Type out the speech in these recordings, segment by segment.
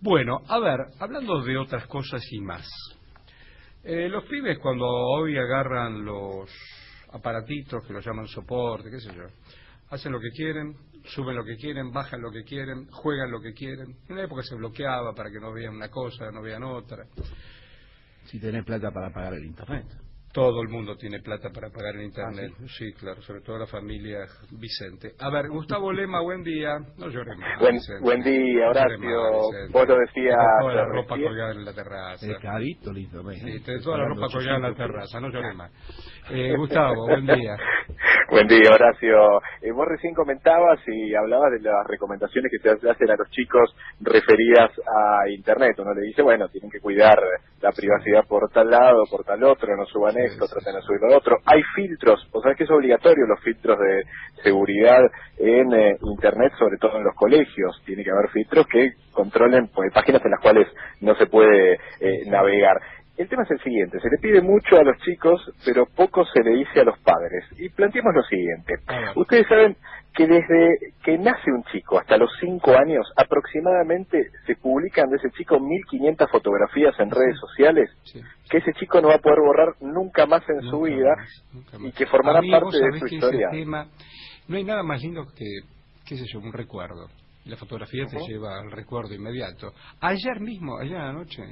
Bueno, a ver, hablando de otras cosas y más. Eh, los pibes cuando hoy agarran los aparatitos que los llaman soporte, qué sé yo, hacen lo que quieren, suben lo que quieren, bajan lo que quieren, juegan lo que quieren. En una época se bloqueaba para que no vean una cosa, no vean otra. Si tenés plata para pagar el internet. Todo el mundo tiene plata para pagar el internet. sí? claro, sobre todo la familia Vicente. A ver, Gustavo Lema, buen día. No llores más. Buen, buen día, No Horacio. Vicente. Vos lo decías Toda la ropa recién. colgada en la terraza. Es carito el internet. Sí, ¿eh? tenés toda la ropa colgada en la 800 terraza, no llores más. Eh, Gustavo, buen día. Buen día, Horacio. Eh, vos recién comentabas y hablabas de las recomendaciones que se hacen a los chicos referidas a Internet. Uno le dice, bueno, tienen que cuidar la privacidad por tal lado, por tal otro, no suban Sí, esto, sí, traten de subir lo otro. Hay filtros, o sea que es obligatorio los filtros de seguridad en eh, Internet, sobre todo en los colegios. Tiene que haber filtros que controlen pues, páginas en las cuales no se puede eh, navegar. El tema es el siguiente, se le pide mucho a los chicos, pero poco se le dice a los padres. Y planteemos lo siguiente. Ustedes saben que desde que nace un chico hasta los 5 años, aproximadamente se publican de ese chico 1.500 fotografías en redes sociales Sí. que ese chico no va a poder borrar nunca más en su vida más, y que formará mí, parte de su historia. Tema, no hay nada más lindo que, qué sé yo, un recuerdo. La fotografía te Ujú. lleva al recuerdo inmediato. Ayer mismo, ayer anoche,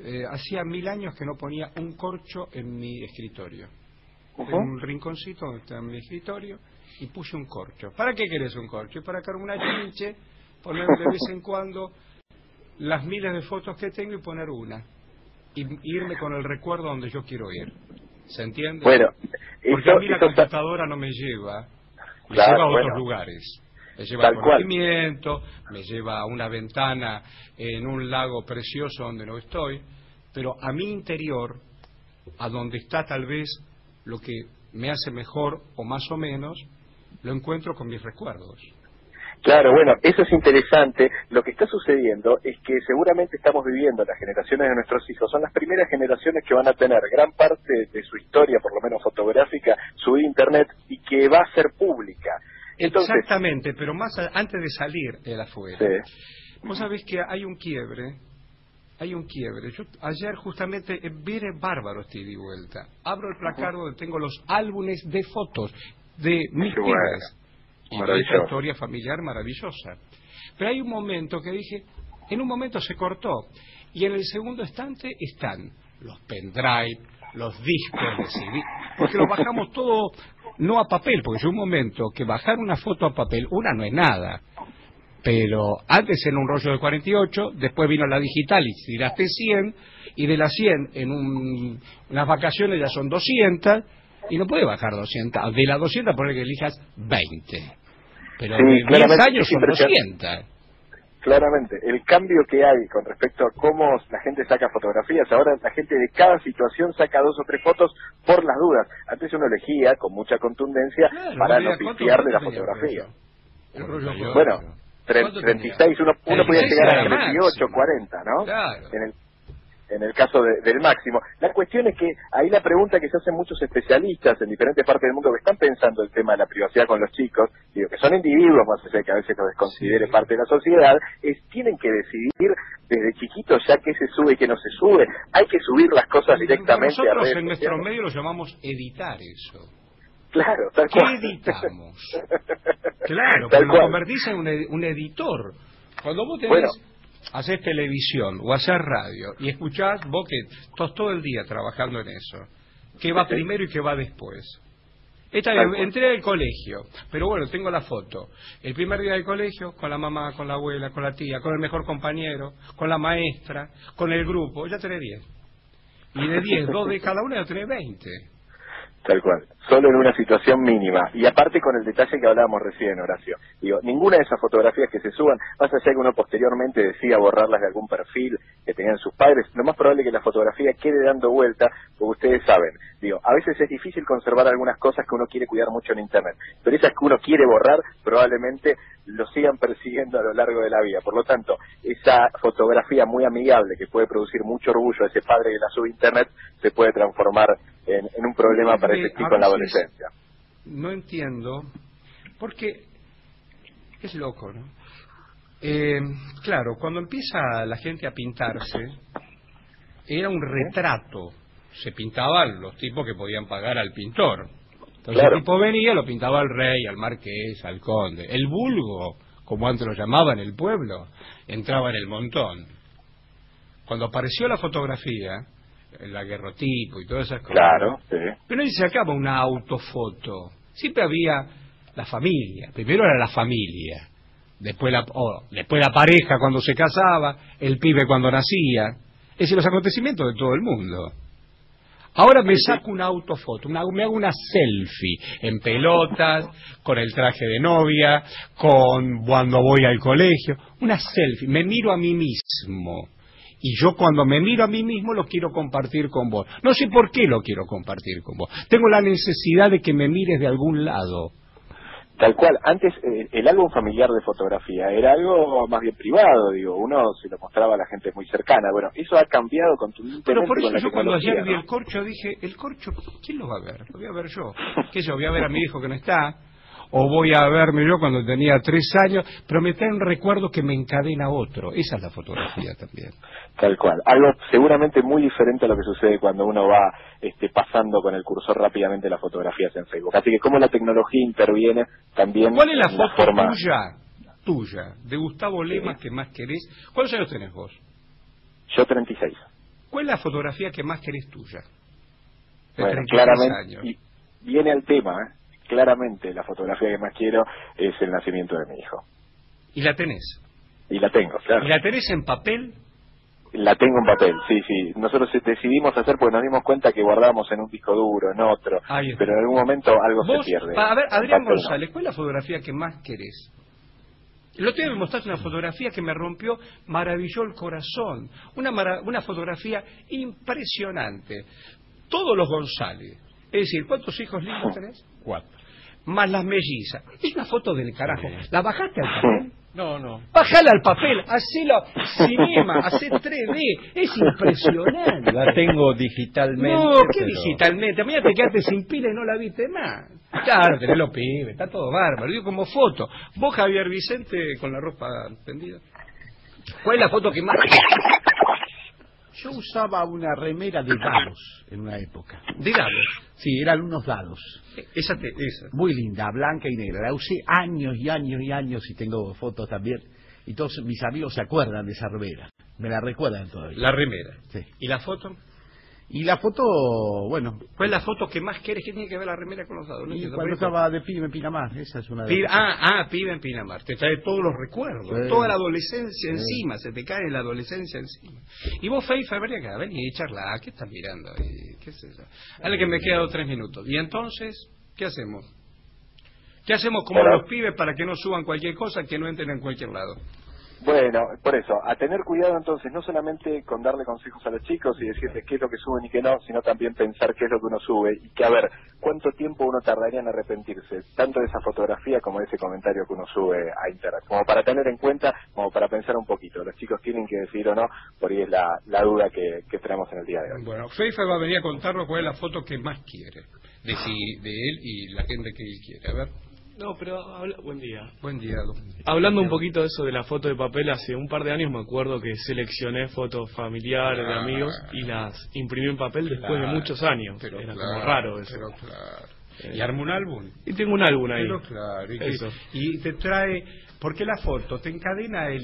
eh, hacía mil años que no ponía un corcho en mi escritorio. En un rinconcito donde está mi escritorio y puse un corcho. ¿Para qué querés un corcho? Para que una chinche, poner de vez en cuando las miles de fotos que tengo y poner una. Y irme con el recuerdo donde yo quiero ir. ¿Se entiende? Bueno, Porque eso, a mí la computadora no me lleva, me Claro, lleva a otros bueno. lugares. Me lleva Tal al cual. conocimiento, me lleva a una ventana en un lago precioso donde no estoy, pero a mi interior, a donde está tal vez lo que me hace mejor o más o menos, lo encuentro con mis recuerdos. Claro, bueno, eso es interesante. Lo que está sucediendo es que seguramente estamos viviendo, las generaciones de nuestros hijos, son las primeras generaciones que van a tener gran parte de su historia, por lo menos fotográfica, su internet y que va a ser pública. Entonces, Exactamente, pero más a- antes de salir el afuera. sí, Vos sabés que hay un quiebre, hay un quiebre. Yo ayer justamente eh, viene bárbaro este y vuelta. Abro el placar donde tengo los álbumes de fotos de mis bueno. pibes. Y esta historia familiar maravillosa. Pero hay un momento que dije, en un momento se cortó. Y en el segundo estante están los pendrive, los discos de CD, porque los bajamos todo, no a papel, porque yo un momento que bajar una foto a papel, una no es nada, pero antes era un rollo de 48, después vino la digital y tiraste 100, y de las 100 en un, unas vacaciones ya son 200, y no puede bajar 200, de las 200 poner que elijas 20, pero Sí, de 10 claramente años son impresionante. 200. Claramente, el cambio que hay con respecto a cómo la gente saca fotografías, ahora la gente de cada situación saca dos o tres fotos por las dudas. Antes uno elegía con mucha contundencia Claro, para no ¿cuánto- pifiar de la fotografía. El rollo Bueno, con- Bueno, tre- ¿Cuánto tenía? 36, uno, uno podía 36 llegar a era 38, máximo. 40, ¿no? Claro. En el, en el caso de- del máximo. La cuestión es que ahí la pregunta que se hacen muchos especialistas en diferentes partes del mundo que están pensando el tema de la privacidad con los chicos, digo que son individuos, más allá de que a veces los desconsidere Sí. parte de la sociedad, es tienen que decidir desde chiquitos ya qué se sube y qué no se sube. Hay que subir las cosas directamente a Nosotros redes en nuestro medio lo llamamos editar eso. Claro, tal ¿Qué cual. editamos? Claro, tal lo cual. convertís en un, ed- un editor. Cuando vos tenés, Bueno. Haces televisión o haces radio y escuchás, vos que estás todo el día trabajando en eso, ¿qué va primero y qué va después? Esta entré al colegio, pero bueno, tengo la foto. El primer día del colegio, con la mamá, con la abuela, con la tía, con el mejor compañero, con la maestra, con el grupo, ya tenés 10. Y de 10, dos de cada una ya tenés 20. Tal cual. Solo en una situación mínima. Y aparte con el detalle que hablábamos recién, Horacio. Digo, ninguna de esas fotografías que se suban, más allá que uno posteriormente decida borrarlas de algún perfil que tenían sus padres, lo más probable es que la fotografía quede dando vuelta, porque ustedes saben, digo, a veces es difícil conservar algunas cosas que uno quiere cuidar mucho en Internet, pero esas que uno quiere borrar probablemente lo sigan persiguiendo a lo largo de la vida. Por lo tanto, esa fotografía muy amigable que puede producir mucho orgullo a ese padre que la sube a Internet, se puede transformar en, en un problema para ese chico en la adolescencia. No entiendo, porque es loco, ¿no? Eh, claro, cuando empieza la gente a pintarse, era un retrato. Se pintaban los tipos que podían pagar al pintor. Entonces Claro. el tipo venía, lo pintaba al rey, al marqués, al conde. El vulgo, como antes lo llamaban el pueblo, entraba en el montón. Cuando apareció la fotografía, el aguerrotipo y todas esas cosas, Claro, sí. pero se sacaba una autofoto. Siempre había la familia. Primero era la familia. Después la, o después la pareja cuando se casaba, el pibe cuando nacía. Es decir, los acontecimientos de todo el mundo. Ahora me saco una autofoto, una- me hago una selfie en pelotas, con el traje de novia, con cuando voy al colegio, una selfie, me miro a mí mismo. Y yo cuando me miro a mí mismo lo quiero compartir con vos. No sé por qué lo quiero compartir con vos. Tengo la necesidad de que me mires de algún lado. Tal cual, antes eh, el álbum familiar de fotografía era algo más bien privado, digo, uno se lo mostraba a la gente muy cercana. Bueno, eso ha cambiado contundentemente Pero por eso yo cuando ayer vi ¿no? el corcho dije, el corcho, ¿quién lo va a ver? Lo voy a ver yo. ¿Qué yo? Voy a ver a mi hijo que no está, o voy a verme yo cuando tenía tres años, pero me trae un recuerdo que me encadena otro. Esa es la fotografía también. Tal cual. Algo seguramente muy diferente a lo que sucede cuando uno va este, pasando con el cursor rápidamente las fotografías en Facebook. Así que cómo la tecnología interviene también ¿Cuál es la en foto forma... tuya, tuya, de Gustavo Lema que más querés? ¿Cuántos años tenés vos? Yo 36. ¿Cuál es la fotografía que más querés tuya? De Bueno, 36 claramente, años. y viene al tema, ¿eh? Claramente la fotografía que más quiero es el nacimiento de mi hijo. ¿Y la tenés? Y la tengo, claro. ¿Y la tenés en papel? La tengo en papel, sí, sí. Nosotros decidimos hacer porque nos dimos cuenta que guardábamos en un disco duro, en otro, pero en algún momento algo Vos, se pierde. a ver, Adrián. González, ¿cuál es la fotografía que más querés? El otro día me mostraste una fotografía que me rompió, maravilló el corazón. Una, mara- una fotografía impresionante. Todos los González. Es decir, ¿cuántos hijos lindos tenés? Cuatro. Más las mellizas. Es una foto del carajo. ¿La bajaste al papel? No, no. Bájala al papel, hacelo cinema, hacé 3D. Es impresionante. La tengo digitalmente. No, ¿qué pero- digitalmente? Mañana te quedaste sin pila y no la viste más. Claro, tenés los pibes, está todo bárbaro. Digo como foto. Vos, Javier Vicente, con la ropa tendida. ¿Cuál es la foto que más... Yo usaba una remera de dados en una época. De dados. Sí, eran unos dados. Esa, te, esa. Muy linda, blanca y negra. La usé años y años y años y tengo fotos también. Y todos mis amigos se acuerdan de esa remera. Me la recuerdan todavía. La remera. Sí. ¿Y la foto? Y la foto, bueno, ¿Cuál es la foto que más querés? ¿Qué tiene que ver la remera con los? No y cuando estaba de pibe en Pinamar, esa es una de Pi- las- ah, ah, pibe en Pinamar. Te trae todos los recuerdos, Sí. toda la adolescencia Sí. encima, se te cae la adolescencia encima. Y vos, Feifa, ven acá, ven y charla. ¿Qué estás mirando? ahí? ¿Qué es eso? Dale que me quedan tres minutos. Y entonces, ¿qué hacemos? ¿Qué hacemos como los pibes para que no suban cualquier cosa, que no entren en cualquier lado? Bueno, por eso, a tener cuidado entonces, no solamente con darle consejos a los chicos y decirles qué es lo que suben y qué no, sino también pensar qué es lo que uno sube y que a ver cuánto tiempo uno tardaría en arrepentirse, tanto de esa fotografía como de ese comentario que uno sube a internet, como para tener en cuenta, como para pensar un poquito, los chicos tienen que decir o no, por ahí es la, duda que, que tenemos en el día de hoy. Bueno, Feifa va a venir a contarnos cuál es la foto que más quiere de, si, de él y la gente que él quiere. A ver, No, pero habla- buen día. buen día. Hablando un poquito de eso de la foto de papel, hace un par de años me acuerdo que seleccioné fotos familiares, de amigos, y las imprimí en papel después de muchos años. Pero Era claro, como raro eso. Pero claro. Eh, ¿Y arma un álbum? Y tengo un álbum ahí. Pero claro, y, que- y te trae, porque la foto te encadena el...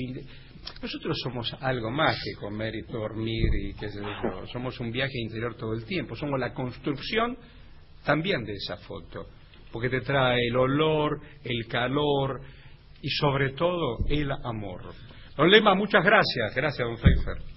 Nosotros somos algo más que comer y dormir y qué sé yo, somos un viaje interior todo el tiempo, somos la construcción también de esa foto, porque te trae el olor, el calor y sobre todo el amor. Don Lema, muchas gracias, gracias don Pfeiffer.